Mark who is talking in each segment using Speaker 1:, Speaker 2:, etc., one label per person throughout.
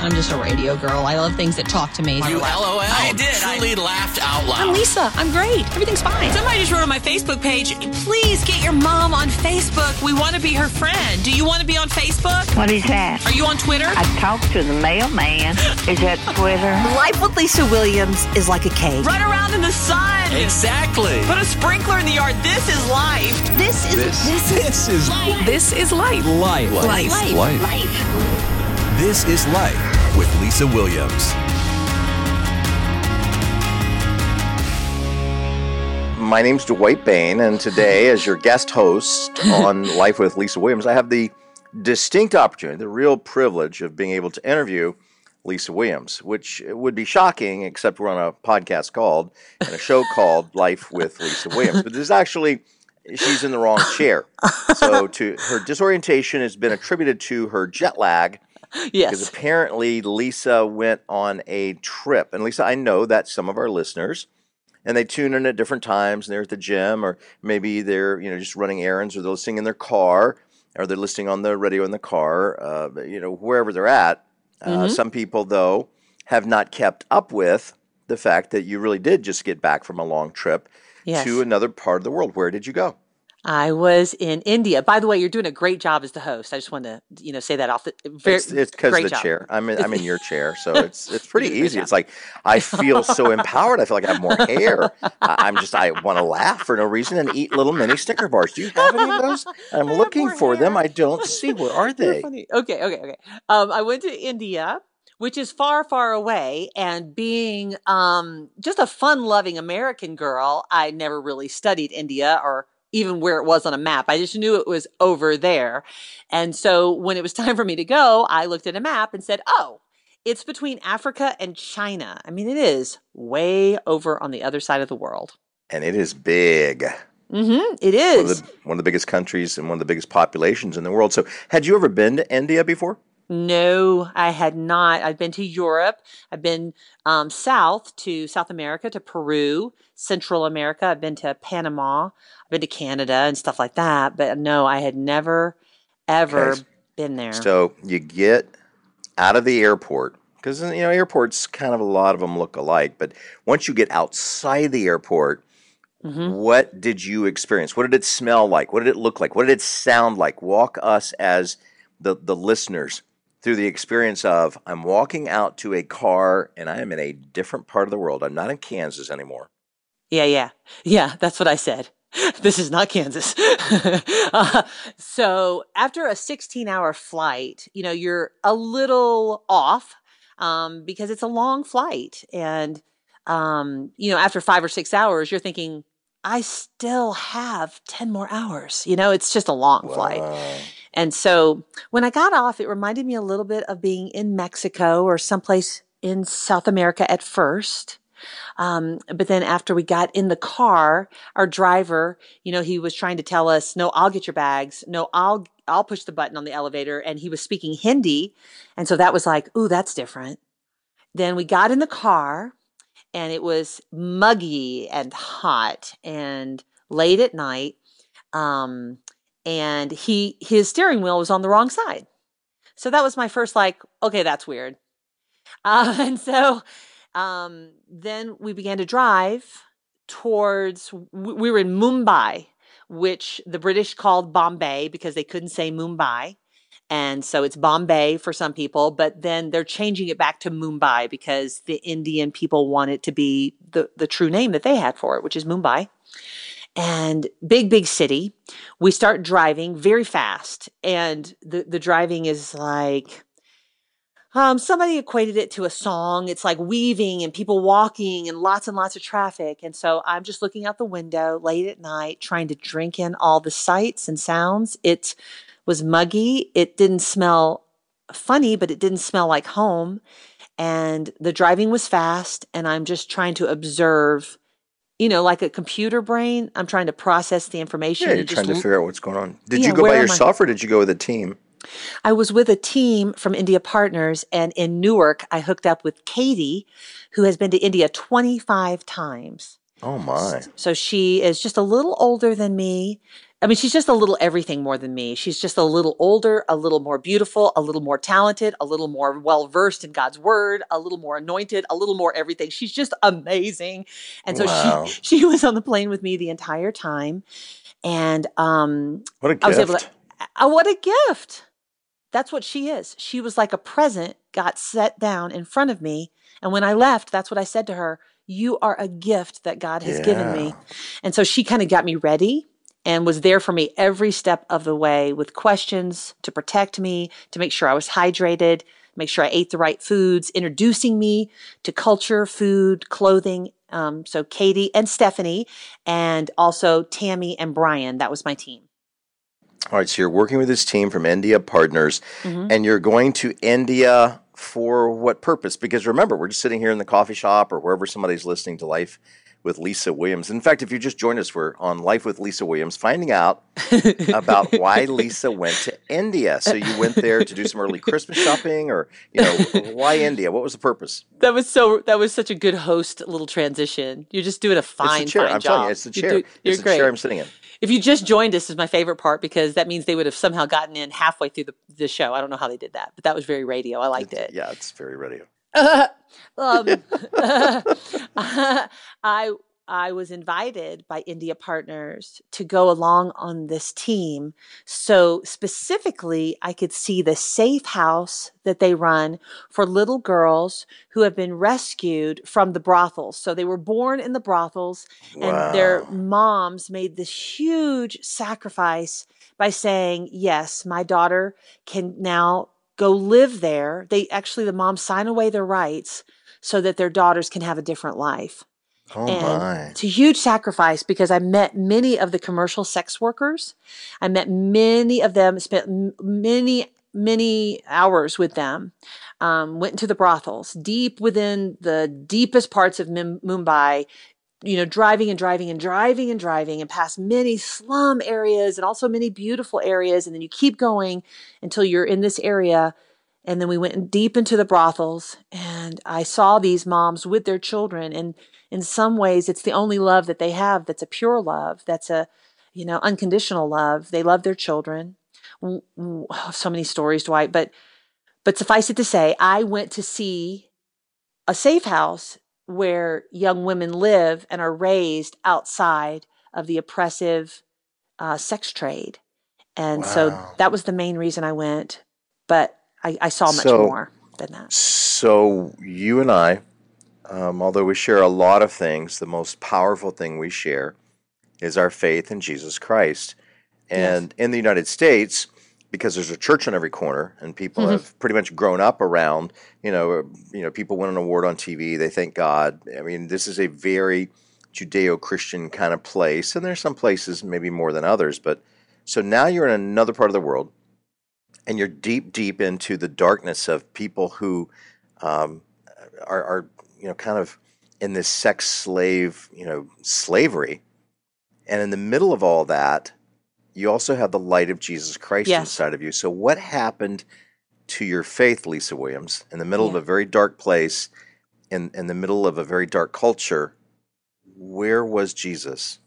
Speaker 1: I'm just a radio girl. I love things that talk to me.
Speaker 2: You LOL.
Speaker 3: I did.
Speaker 2: Truly laughed out loud.
Speaker 1: I'm Lisa. I'm great. Everything's fine.
Speaker 3: Somebody just wrote on my Facebook page, please get your mom on Facebook. We want to be her friend. Do you want to be on Facebook?
Speaker 4: What is that?
Speaker 3: Are you on Twitter?
Speaker 4: I talked to the mailman. Is that Twitter?
Speaker 5: Life with Lisa Williams is like a cake.
Speaker 3: Run around in the sun.
Speaker 2: Exactly.
Speaker 3: Put a sprinkler in the yard. This is life.
Speaker 5: This is
Speaker 2: This, this is
Speaker 3: This is life.
Speaker 2: life.
Speaker 3: life.
Speaker 2: Life. Life. This is Life with Lisa Williams.
Speaker 6: My name's Dwight Bain, and today, as your guest host on Life with Lisa Williams, I have the distinct opportunity, the real privilege of being able to interview Lisa Williams, which would be shocking, except we're on a podcast called and a show called Life with Lisa Williams. But this is actually, she's in the wrong chair. So, to her disorientation has been attributed to her jet lag because apparently Lisa went on a trip. And Lisa, I know that some of our listeners, and they tune in at different times, and they're at the gym, or maybe they're you know just running errands, or they're listening in their car, or they're listening on the radio in the car, uh, you know wherever they're at. Uh, Some people though have not kept up with the fact that you really did just get back from a long trip
Speaker 7: Yes.
Speaker 6: to another part of the world. Where did you go?
Speaker 7: I was in India. By the way, you're doing a great job as the host. I just wanted to, you know, say that off the very
Speaker 6: it's because of the
Speaker 7: job.
Speaker 6: chair. I'm in, I'm in your chair, so it's it's pretty easy.
Speaker 7: job.
Speaker 6: It's like I feel so empowered. I feel like I have more hair. I, I'm just I want to laugh for no reason and eat little mini Snicker bars. Do you have any of those? I'm looking for them. I don't see. Where are they?
Speaker 7: Okay, okay, okay. Um, I went to India, which is far, far away, and being um, just a fun-loving American girl, I never really studied India or even where it was on a map. I just knew it was over there. And so when it was time for me to go, I looked at a map and said, "Oh, it's between Africa and China." I mean, it is way over on the other side of the world.
Speaker 6: And it is big.
Speaker 7: Mm-hmm. It
Speaker 6: One of, the, one of the biggest countries and one of the biggest populations in the world. So, had you ever been to India before?
Speaker 7: No, I had not. I've been to Europe. I've been um, south to South America, to Peru, Central America. I've been to Panama. I've been to Canada and stuff like that. But no, I had never, ever
Speaker 6: Okay.
Speaker 7: been there.
Speaker 6: So you get out of the airport because you know airports kind of a lot of them look alike. But once you get outside the airport,
Speaker 7: Mhm.
Speaker 6: what did you experience? What did it smell like? What did it look like? What did it sound like? Walk us as the the listeners through the experience of I'm walking out to a car and I am in a different part of the world. I'm not in Kansas anymore.
Speaker 7: Yeah, yeah. Yeah, that's what I said. This is not Kansas. Uh, so after a 16 hour flight, you know, you're a little off um, because it's a long flight. And, um, you know, after five or six hours, you're thinking, I still have 10 more hours. You know, it's just a long flight. And so when I got off, it reminded me a little bit of being in Mexico or someplace in South America at first. Um, but then after we got in the car, our driver, you know, he was trying to tell us, no, I'll get your bags. No, I'll, I'll push the button on the elevator. And he was speaking Hindi. And so that was like, ooh, that's different. Then we got in the car and it was muggy and hot and late at night. Um, and he, his steering wheel was on the wrong side. So that was my first like, okay, that's weird. Uh, and so um, then we began to drive towards, we were in Mumbai, which the British called Bombay because they couldn't say Mumbai. And so it's Bombay for some people, but then they're changing it back to Mumbai because the Indian people want it to be the, the true name that they had for it, which is Mumbai. And big, big city. We start driving very fast. And the, the driving is like, um, somebody equated it to a song. It's like weaving and people walking and lots and lots of traffic. And so I'm just looking out the window late at night, trying to drink in all the sights and sounds. It was muggy. It didn't smell funny, but it didn't smell like home. And the driving was fast. And I'm just trying to observe, you know, like a computer brain. I'm trying to process the information.
Speaker 6: Yeah, you're trying to
Speaker 7: l-
Speaker 6: figure out what's going on. Did
Speaker 7: Yeah,
Speaker 6: you go by
Speaker 7: I?
Speaker 6: yourself or did you go with a team?
Speaker 7: I was with a team from India Partners, and in Newark, I hooked up with Katie, who has been to India 25 times.
Speaker 6: Oh my.
Speaker 7: So she is just a little older than me, I mean, she's just a little everything more than me. She's just a little older, a little more beautiful, a little more talented, a little more well versed in God's word, a little more anointed, a little more everything. She's just amazing. And so
Speaker 6: Wow.
Speaker 7: she she was on the plane with me the entire time. And um
Speaker 6: What a
Speaker 7: I was able
Speaker 6: gift.
Speaker 7: to uh, what a gift. That's what she is. She was like a present got set down in front of me. And when I left, that's what I said to her. You are a gift that God has given me. And so she kind of got me ready and was there for me every step of the way with questions to protect me, to make sure I was hydrated, make sure I ate the right foods, introducing me to culture, food, clothing. Um, so Katie and Stephanie, and also Tammy and Brian. That was my team.
Speaker 6: All right, so you're working with this team from India Partners,
Speaker 7: Mm-hmm.
Speaker 6: and you're going to India for what purpose? Because remember, we're just sitting here in the coffee shop or wherever somebody's listening to Life with Lisa Williams. In fact, if you just joined us, we're on Life with Lisa Williams, finding out about why Lisa went to India. So you went there to do some early Christmas shopping, or you know, why India? What was the purpose?
Speaker 7: That was so. That was such a good host little transition. You're just doing a fine,
Speaker 6: it's the chair.
Speaker 7: fine
Speaker 6: I'm
Speaker 7: job.
Speaker 6: telling you, it's the
Speaker 7: You
Speaker 6: chair.
Speaker 7: do- you're
Speaker 6: it's the
Speaker 7: great.
Speaker 6: chair I'm sitting in.
Speaker 7: If you just joined us, is my favorite part because that means they would have somehow gotten in halfway through the, the show. I don't know how they did that, but that was very radio. I liked it.
Speaker 6: Yeah, it's very radio.
Speaker 7: um, I I was invited by India Partners to go along on this team. So specifically, I could see the safe house that they run for little girls who have been rescued from the brothels. So they were born in the brothels, and their moms made this huge sacrifice by saying, "Yes, my daughter can now go live there." They actually, the moms sign away their rights so that their daughters can have a different life.
Speaker 6: Oh
Speaker 7: and
Speaker 6: my!
Speaker 7: it's a huge sacrifice because I met many of the commercial sex workers. I met many of them, spent many, many hours with them. Um, went into the brothels deep within the deepest parts of Mum- Mumbai, you know, driving and driving and driving and driving and past many slum areas and also many beautiful areas. And then you keep going until you're in this area. And then we went deep into the brothels and I saw these moms with their children. And in some ways, it's the only love that they have that's a pure love, that's a, you know, unconditional love. They love their children. Oh, so many stories, Dwight. But, but suffice it to say, I went to see a safe house where young women live and are raised outside of the oppressive uh, sex trade. And so that was the main reason I went. But I, I saw much
Speaker 6: So-
Speaker 7: more than that.
Speaker 6: So you and I, um, although we share a lot of things, the most powerful thing we share is our faith in Jesus Christ. And in the United States, because there's a church on every corner, and people
Speaker 7: Mm-hmm.
Speaker 6: have pretty much grown up around, you know, you know, people win an award on TV, they thank God. I mean, this is a very Judeo-Christian kind of place, and there's some places maybe more than others. But so now you're in another part of the world, and you're deep, deep into the darkness of people who um, are, are, you know, kind of in this sex slave, you know, slavery. And in the middle of all that, you also have the light of Jesus Christ
Speaker 7: Yes.
Speaker 6: inside of you. So, what happened to your faith, Lisa Williams, in the middle of a very dark place, in, in the middle of a very dark culture? Where was Jesus?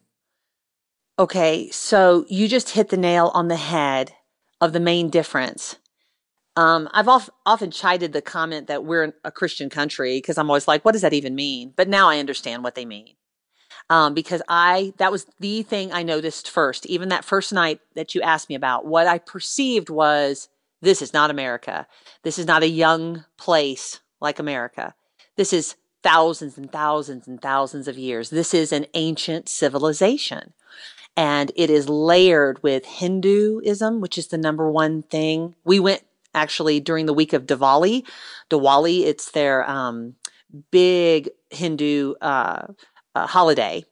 Speaker 7: Okay, so you just hit the nail on the head of the main difference. Um, I've of, often chided the comment that we're a Christian country because I'm always like, what does that even mean? But now I understand what they mean. Um, because I, that was the thing I noticed first, even that first night that you asked me about. What I perceived was this is not America. This is not a young place like America. This is thousands and thousands and thousands of years. This is an ancient civilization and it is layered with Hinduism, which is the number one thing. We went actually during the week of Diwali. Diwali, it's their um, big Hindu uh, uh, holiday.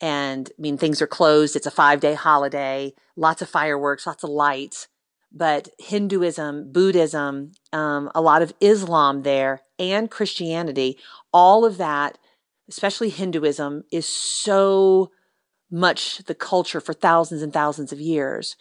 Speaker 7: And I mean, things are closed. It's a five day holiday, lots of fireworks, lots of lights. But Hinduism, Buddhism, um, a lot of Islam there, and Christianity, all of that, especially Hinduism, is so much the culture for thousands and thousands of years.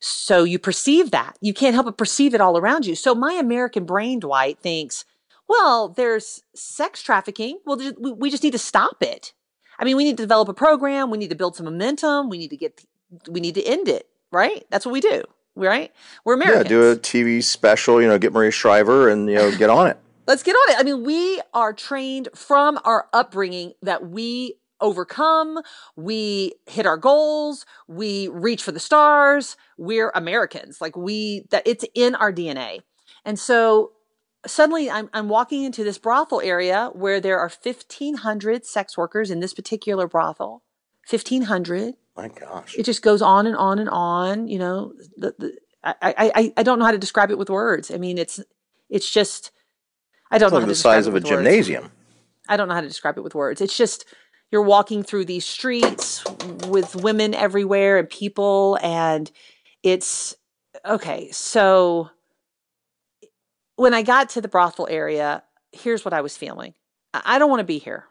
Speaker 7: So you perceive that. You can't help but perceive it all around you. So my American brain, Dwight, thinks, well, there's sex trafficking. Well, we we just need to stop it. I mean, we need to develop a program. We need to build some momentum. We need to get we need to end it, right? That's what we do, right? We're Americans.
Speaker 6: Yeah, do a TV special. You know, get Maria Shriver and you know get on it.
Speaker 7: Let's get on it. I mean, we are trained from our upbringing that we overcome, we hit our goals, we reach for the stars. We're Americans. Like we that it's in our DNA. And so suddenly I'm I'm walking into this brothel area where there are 1500 sex workers in this particular brothel. 1500
Speaker 6: My gosh.
Speaker 7: it just goes on and on and on you know the, the, I, I I- don't know how to describe it with words i mean it's it's just i don't
Speaker 6: It's
Speaker 7: know
Speaker 6: like the size of a
Speaker 7: words.
Speaker 6: gymnasium.
Speaker 7: i don't know how to describe it with words it's just you're walking through these streets with women everywhere and people and it's okay so when i got to the brothel area here's what i was feeling i I don't want to be here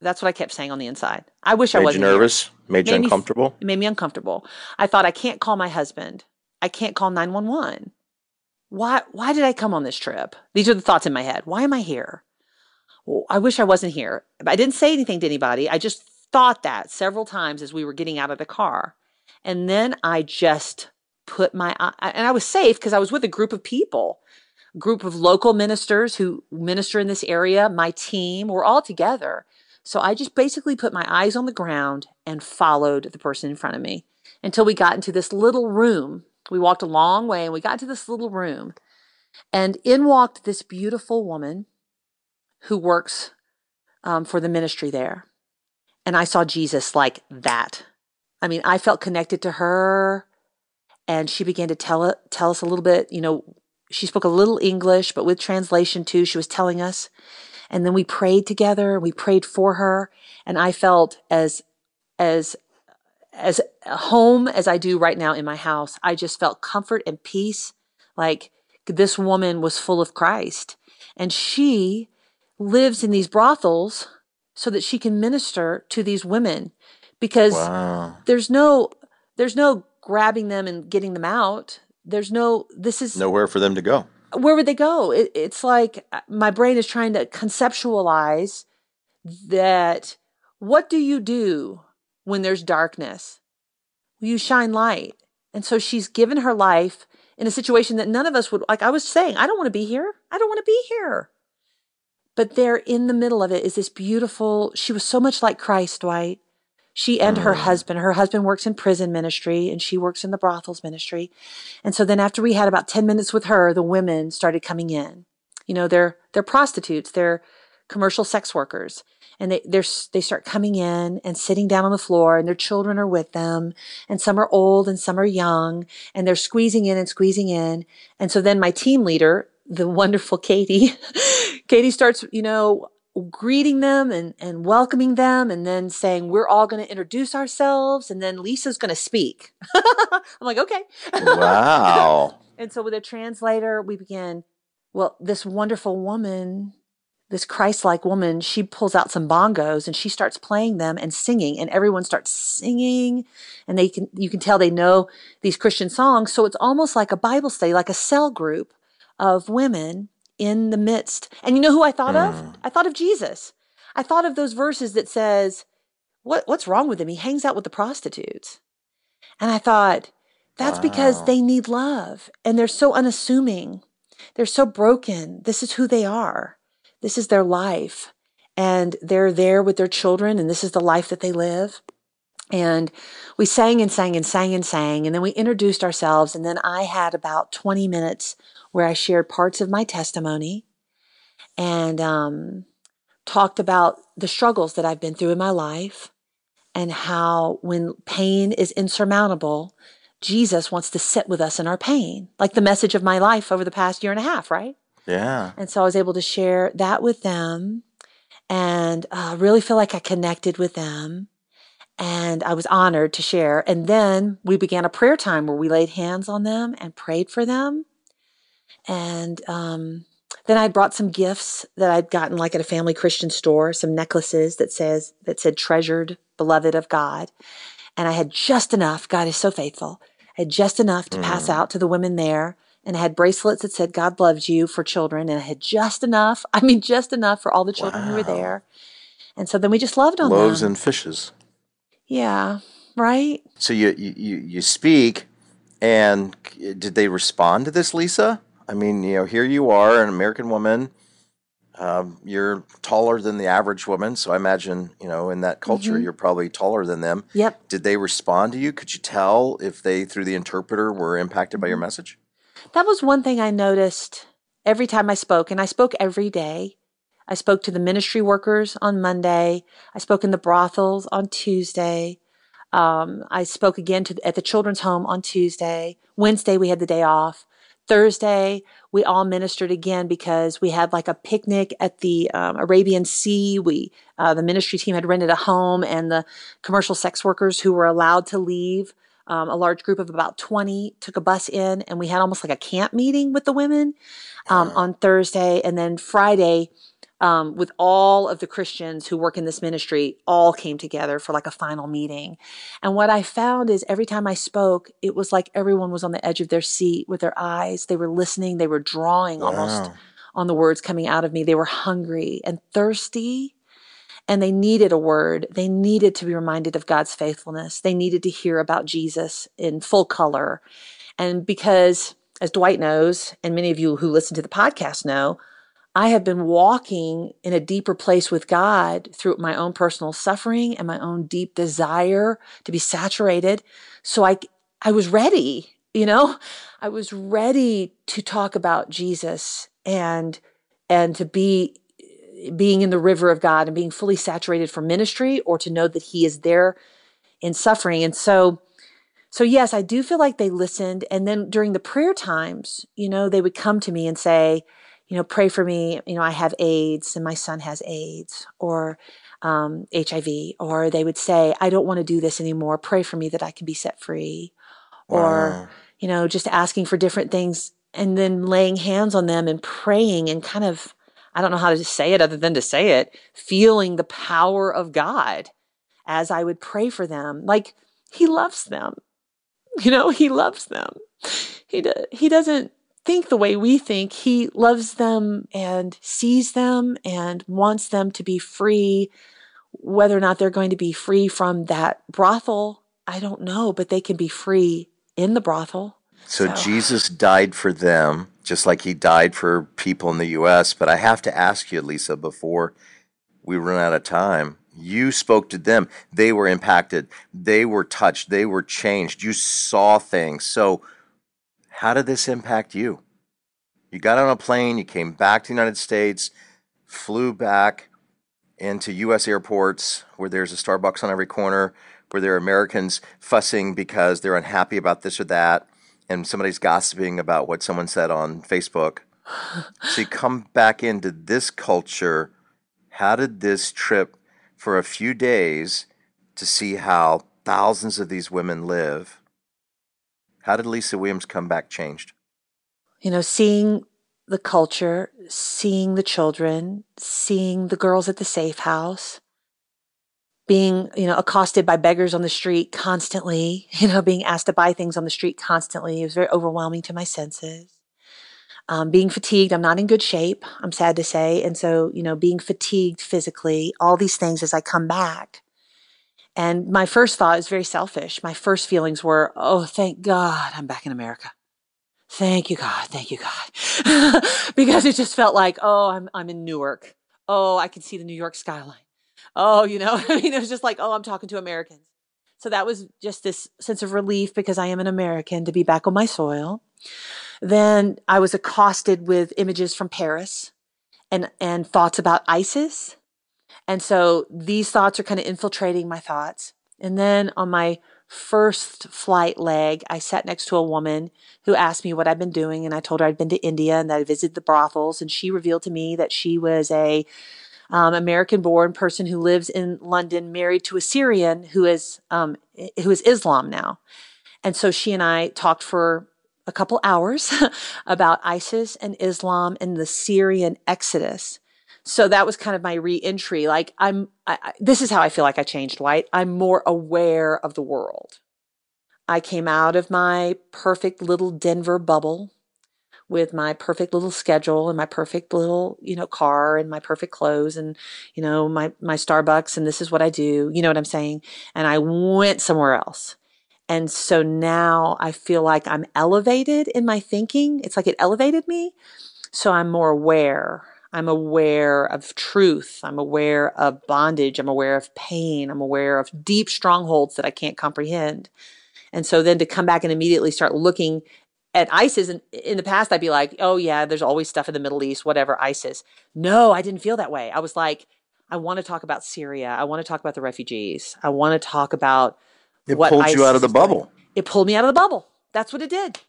Speaker 7: that's what i kept saying on the inside i wish i
Speaker 6: Made you
Speaker 7: wasn't here.
Speaker 6: nervous. Made you
Speaker 7: Made me
Speaker 6: uncomfortable.
Speaker 7: It made me uncomfortable. I thought I can't call my husband. I can't call 911. Why why did I come on this trip? These are the thoughts in my head. Why am I here? Well, I wish I wasn't here. I didn't say anything to anybody. I just thought that several times as we were getting out of the car. And then I just put my and I was safe because I was with a group of people, group of local ministers who minister in this area, my team, we're all together. So I just basically put my eyes on the ground and followed the person in front of me until we got into this little room. We walked a long way and we got to this little room. And in walked this beautiful woman who works um, for the ministry there. And I saw Jesus like that. I mean, I felt connected to her. And she began to tell, tell us a little bit. You know, she spoke a little English, but with translation too. She was telling us. And then we prayed together. We prayed for her. And I felt as, as, as home as I do right now in my house. I just felt comfort and peace. Like this woman was full of Christ. And she lives in these brothels so that she can minister to these women because
Speaker 6: Wow.
Speaker 7: there's no, there's no grabbing them and getting them out. There's no, this is
Speaker 6: Nowhere for them to go.
Speaker 7: where would they go? It, it's like uh, my brain is trying to conceptualize that what do you do when there's darkness? You shine light. And so she's given her life in a situation that none of us would, like I was saying, I don't want to be here. I don't want to be here. But there in the middle of it is this beautiful, she was so much like Christ, Dwight. She and her mm-hmm. husband, her husband works in prison ministry and she works in the brothels ministry. And so then after we had about 10 minutes with her, the women started coming in. You know, they're they're prostitutes, they're commercial sex workers. And they they're, they start coming in and sitting down on the floor and their children are with them and some are old and some are young and they're squeezing in and squeezing in. And so then my team leader, the wonderful Katie, Katie starts, you know, greeting them and, and welcoming them and then saying, we're all going to introduce ourselves. And then Lisa's going to speak. I'm like, okay.
Speaker 6: Wow.
Speaker 7: And so with a translator, we begin, well, this wonderful woman, this Christ-like woman, she pulls out some bongos and she starts playing them and singing and everyone starts singing and they can, you can tell they know these Christian songs. So it's almost like a Bible study, like a cell group of women in the midst. And you know who I thought of? Hmm. I thought of Jesus. I thought of those verses that says, what, what's wrong with him? He hangs out with the prostitutes. And I thought, that's because they need love and they're so unassuming. They're so broken. This is who they are. This is their life. And they're there with their children and this is the life that they live. And we sang and sang and sang and sang. And then we introduced ourselves. And then I had about 20 minutes where I shared parts of my testimony and um, talked about the struggles that I've been through in my life and how when pain is insurmountable, Jesus wants to sit with us in our pain, like the message of my life over the past year and a half, right?
Speaker 6: Yeah.
Speaker 7: And so I was able to share that with them and uh, really feel like I connected with them. And I was honored to share. And then we began a prayer time where we laid hands on them and prayed for them. And um, then I brought some gifts that I'd gotten like at a family Christian store, some necklaces that says that said treasured, beloved of God. And I had just enough, God is so faithful. I had just enough to pass out to the women there. And I had bracelets that said God loves you for children. And I had just enough, I mean just enough for all the children who were there. And so then we just loved on
Speaker 6: Loaves
Speaker 7: them.
Speaker 6: and fishes.
Speaker 7: Yeah. right?
Speaker 6: So you you you speak, and did they respond to this, Lisa? I mean, you know, here you are, an American woman. Um, you're taller than the average woman, so I imagine, you know, in that culture,
Speaker 7: Mm-hmm.
Speaker 6: you're probably taller than them.
Speaker 7: Yep.
Speaker 6: Did they respond to you? Could you tell if they, through the interpreter, were impacted by your
Speaker 7: Mm-hmm.
Speaker 6: message?
Speaker 7: That was one thing I noticed every time I spoke, and I spoke every day. I spoke to the ministry workers on Monday. I spoke in the brothels on Tuesday. Um, I spoke again to, at the children's home on Tuesday. Wednesday, we had the day off. Thursday, we all ministered again because we had like a picnic at the um, Arabian Sea. We, uh, the ministry team had rented a home, and the commercial sex workers who were allowed to leave, um, a large group of about 20, took a bus in, and we had almost like a camp meeting with the women um, on Thursday. And then Friday, um, with all of the Christians who work in this ministry, all came together for like a final meeting. And what I found is every time I spoke, it was like everyone was on the edge of their seat with their eyes. They were listening, they were drawing almost
Speaker 6: Wow.
Speaker 7: on the words coming out of me. They were hungry and thirsty. And they needed a word. They needed to be reminded of God's faithfulness. They needed to hear about Jesus in full color. And because, as Dwight knows, and many of you who listen to the podcast know, I have been walking in a deeper place with God through my own personal suffering and my own deep desire to be saturated. So I, I was ready, you know, I was ready to talk about Jesus and, and to be being in the river of God and being fully saturated for ministry or to know that he is there in suffering. And so, so yes, I do feel like they listened. And then during the prayer times, you know, they would come to me and say, you know, pray for me. You know, I have AIDS and my son has AIDS or um, HIV. Or they would say, I don't want to do this anymore. Pray for me that I can be set free. Or, you know, just asking for different things and then laying hands on them and praying and kind of, I don't know how to say it other than to say it, feeling the power of God as I would pray for them. Like he loves them. You know, he loves them. He do, he doesn't think the way we think. He loves them and sees them and wants them to be free. Whether or not they're going to be free from that brothel, I don't know, but they can be free in the brothel.
Speaker 6: So Jesus died for them, just like he died for people in the U.S. But I have to ask you, Lisa, before we run out of time. You spoke to them. They were impacted. They were touched. They were changed. You saw things. So, how did this impact you? You got on a plane, you came back to the United States, flew back into U.S. airports where there's a Starbucks on every corner, where there are Americans fussing because they're unhappy about this or that, and somebody's gossiping about what someone said on Facebook. so you come back into this culture. How did this trip for a few days to see how thousands of these women live? How did Lisa Williams come back changed?
Speaker 7: you know, seeing the culture, seeing the children, seeing the girls at the safe house, being, you know, accosted by beggars on the street constantly, you know, being asked to buy things on the street constantly. It was very overwhelming to my senses. Um, being fatigued, I'm not in good shape, I'm sad to say. And so, you know, being fatigued physically, all these things as I come back. And my first thought is very selfish. My first feelings were, oh, thank God I'm back in America. Thank you god. Thank you god. Because it just felt like oh i'm i'm in newark. Oh i can see the new york skyline. Oh you know i mean it was just like oh i'm talking to americans. So that was just this sense of relief because i am an american to be back on my soil. Then i was accosted with images from paris and and thoughts about isis and so these thoughts are kind of infiltrating my thoughts and then on my first flight leg, I sat next to a woman who asked me what I'd been doing, and I told her I'd been to India and that I visited the brothels, and she revealed to me that she was a um, American-born person who lives in London, married to a Syrian who is um, who is Islam now, and so she and I talked for a couple hours about ISIS and Islam and the Syrian exodus. So that was kind of my re-entry. Like I'm, I, I, this is how I feel like I changed Dwight. I'm more aware of the world. I came out of my perfect little Denver bubble with my perfect little schedule and my perfect little, you know, car and my perfect clothes and, you know, my, my Starbucks and this is what I do. You know what I'm saying? And I went somewhere else. And so now I feel like I'm elevated in my thinking. It's like it elevated me. So I'm more aware. I'm aware of truth. I'm aware of bondage. I'm aware of pain. I'm aware of deep strongholds that I can't comprehend. And so then to come back and immediately start looking at ISIS, in, in the past, I'd be like, oh, yeah, there's always stuff in the Middle East, whatever, ISIS. No, I didn't feel that way. I was like, I want to talk about Syria. I want to talk about the refugees. I want to talk about
Speaker 6: It
Speaker 7: what
Speaker 6: pulled you out of the bubble.
Speaker 7: It pulled me out of the bubble. That's what it did.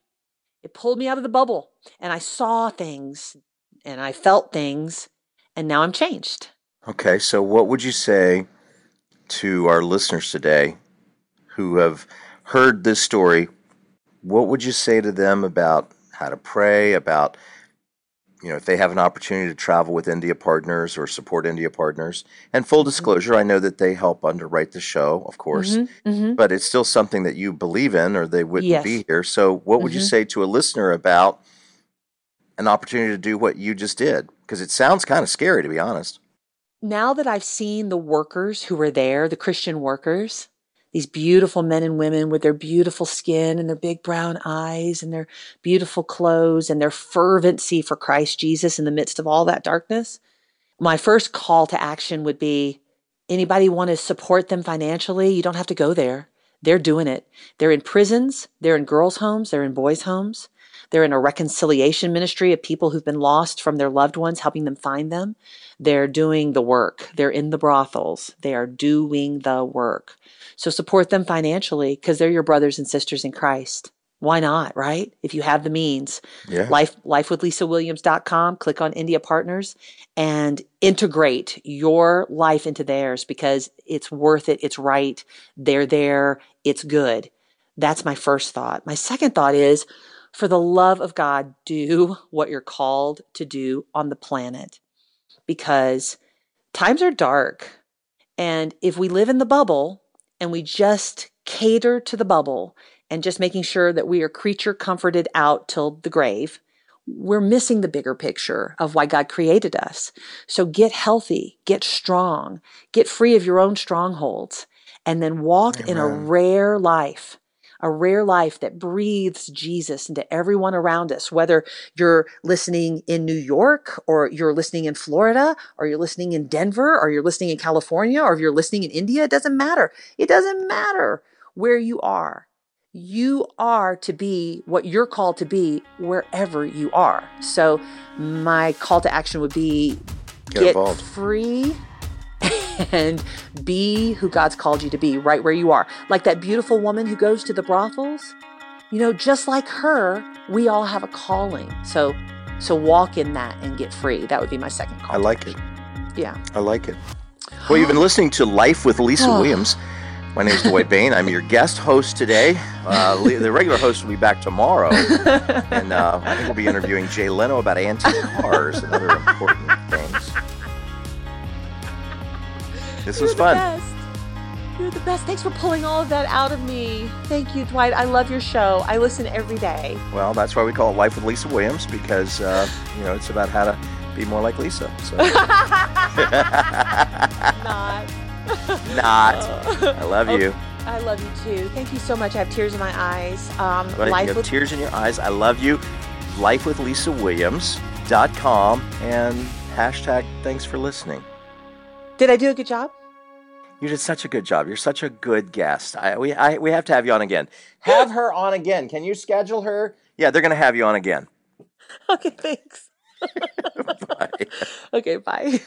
Speaker 7: It pulled me out of the bubble. And I saw things and I felt things. And now I'm changed.
Speaker 6: Okay, so what would you say to our listeners today who have heard this story? What would you say to them about how to pray, about you know, if they have an opportunity to travel with India Partners or support India Partners? And full disclosure, I know that they help underwrite the show, of course,
Speaker 7: Mhm.
Speaker 6: but it's still something that you believe in or they wouldn't
Speaker 7: Yes.
Speaker 6: be here. So, what would you
Speaker 7: Mhm.
Speaker 6: say to a listener about an opportunity to do what you just did? Because it sounds kind of scary, to be honest.
Speaker 7: Now that I've seen the workers who were there, the Christian workers, these beautiful men and women with their beautiful skin and their big brown eyes and their beautiful clothes and their fervency for Christ Jesus in the midst of all that darkness, my first call to action would be anybody want to support them financially? You don't have to go there. They're doing it. They're in prisons, they're in girls' homes, they're in boys' homes. They're in a reconciliation ministry of people who've been lost from their loved ones, helping them find them. They're doing the work. They're in the brothels. They are doing the work. So support them financially because they're your brothers and sisters in Christ. Why not, right? If you have the means.
Speaker 6: Yeah.
Speaker 7: Life lifewithlisawilliams.com, click on India Partners and integrate your life into theirs because it's worth it, it's right, they're there, it's good. That's my first thought. My second thought is for the love of God, do what you're called to do on the planet because times are dark. And if we live in the bubble and we just cater to the bubble and just making sure that we are creature comforted out till the grave, we're missing the bigger picture of why God created us. So get healthy, get strong, get free of your own strongholds, and then walk in a rare life a rare life that breathes Jesus into everyone around us, whether you're listening in New York or you're listening in Florida or you're listening in Denver or you're listening in California or if you're listening in India, it doesn't matter. It doesn't matter where you are. You are to be what you're called to be wherever you are. So, my call to action would be
Speaker 6: Get involved.
Speaker 7: free and be who God's called you to be right where you are. Like that beautiful woman who goes to the brothels. You know, just like her, we all have a calling. So so walk in that and get free. That would be my second call.
Speaker 6: I like it.
Speaker 7: Yeah.
Speaker 6: I like it. Well, you've been listening to Life with Lisa Williams. My name is Dwight Bain. I'm your guest host today. Uh, the regular host will be back tomorrow. and uh, I think we'll be interviewing Jay Leno about antique cars and other important things. This was
Speaker 7: You're
Speaker 6: fun.
Speaker 7: The best. You're the best. Thanks for pulling all of that out of me. Thank you, Dwight. I love your show. I listen every day.
Speaker 6: Well, that's why we call it Life with Lisa Williams because, uh, you know, it's about how to be more like Lisa. So,
Speaker 7: Not.
Speaker 6: not. I love
Speaker 7: Okay.
Speaker 6: you.
Speaker 7: I love you too. Thank you so much. I have tears in my eyes. Um,
Speaker 6: you
Speaker 7: life
Speaker 6: have
Speaker 7: with
Speaker 6: tears in your eyes. I love you. LifeWithLisaWilliams.com and hashtag thanks for listening.
Speaker 7: Did I do a good job?
Speaker 6: You did such a good job. You're such a good guest. I, we, I, we have to have you on again. Have her on again. Can you schedule her? Yeah, they're going to have you on again.
Speaker 7: Okay, thanks.
Speaker 6: Bye.
Speaker 7: Okay, bye.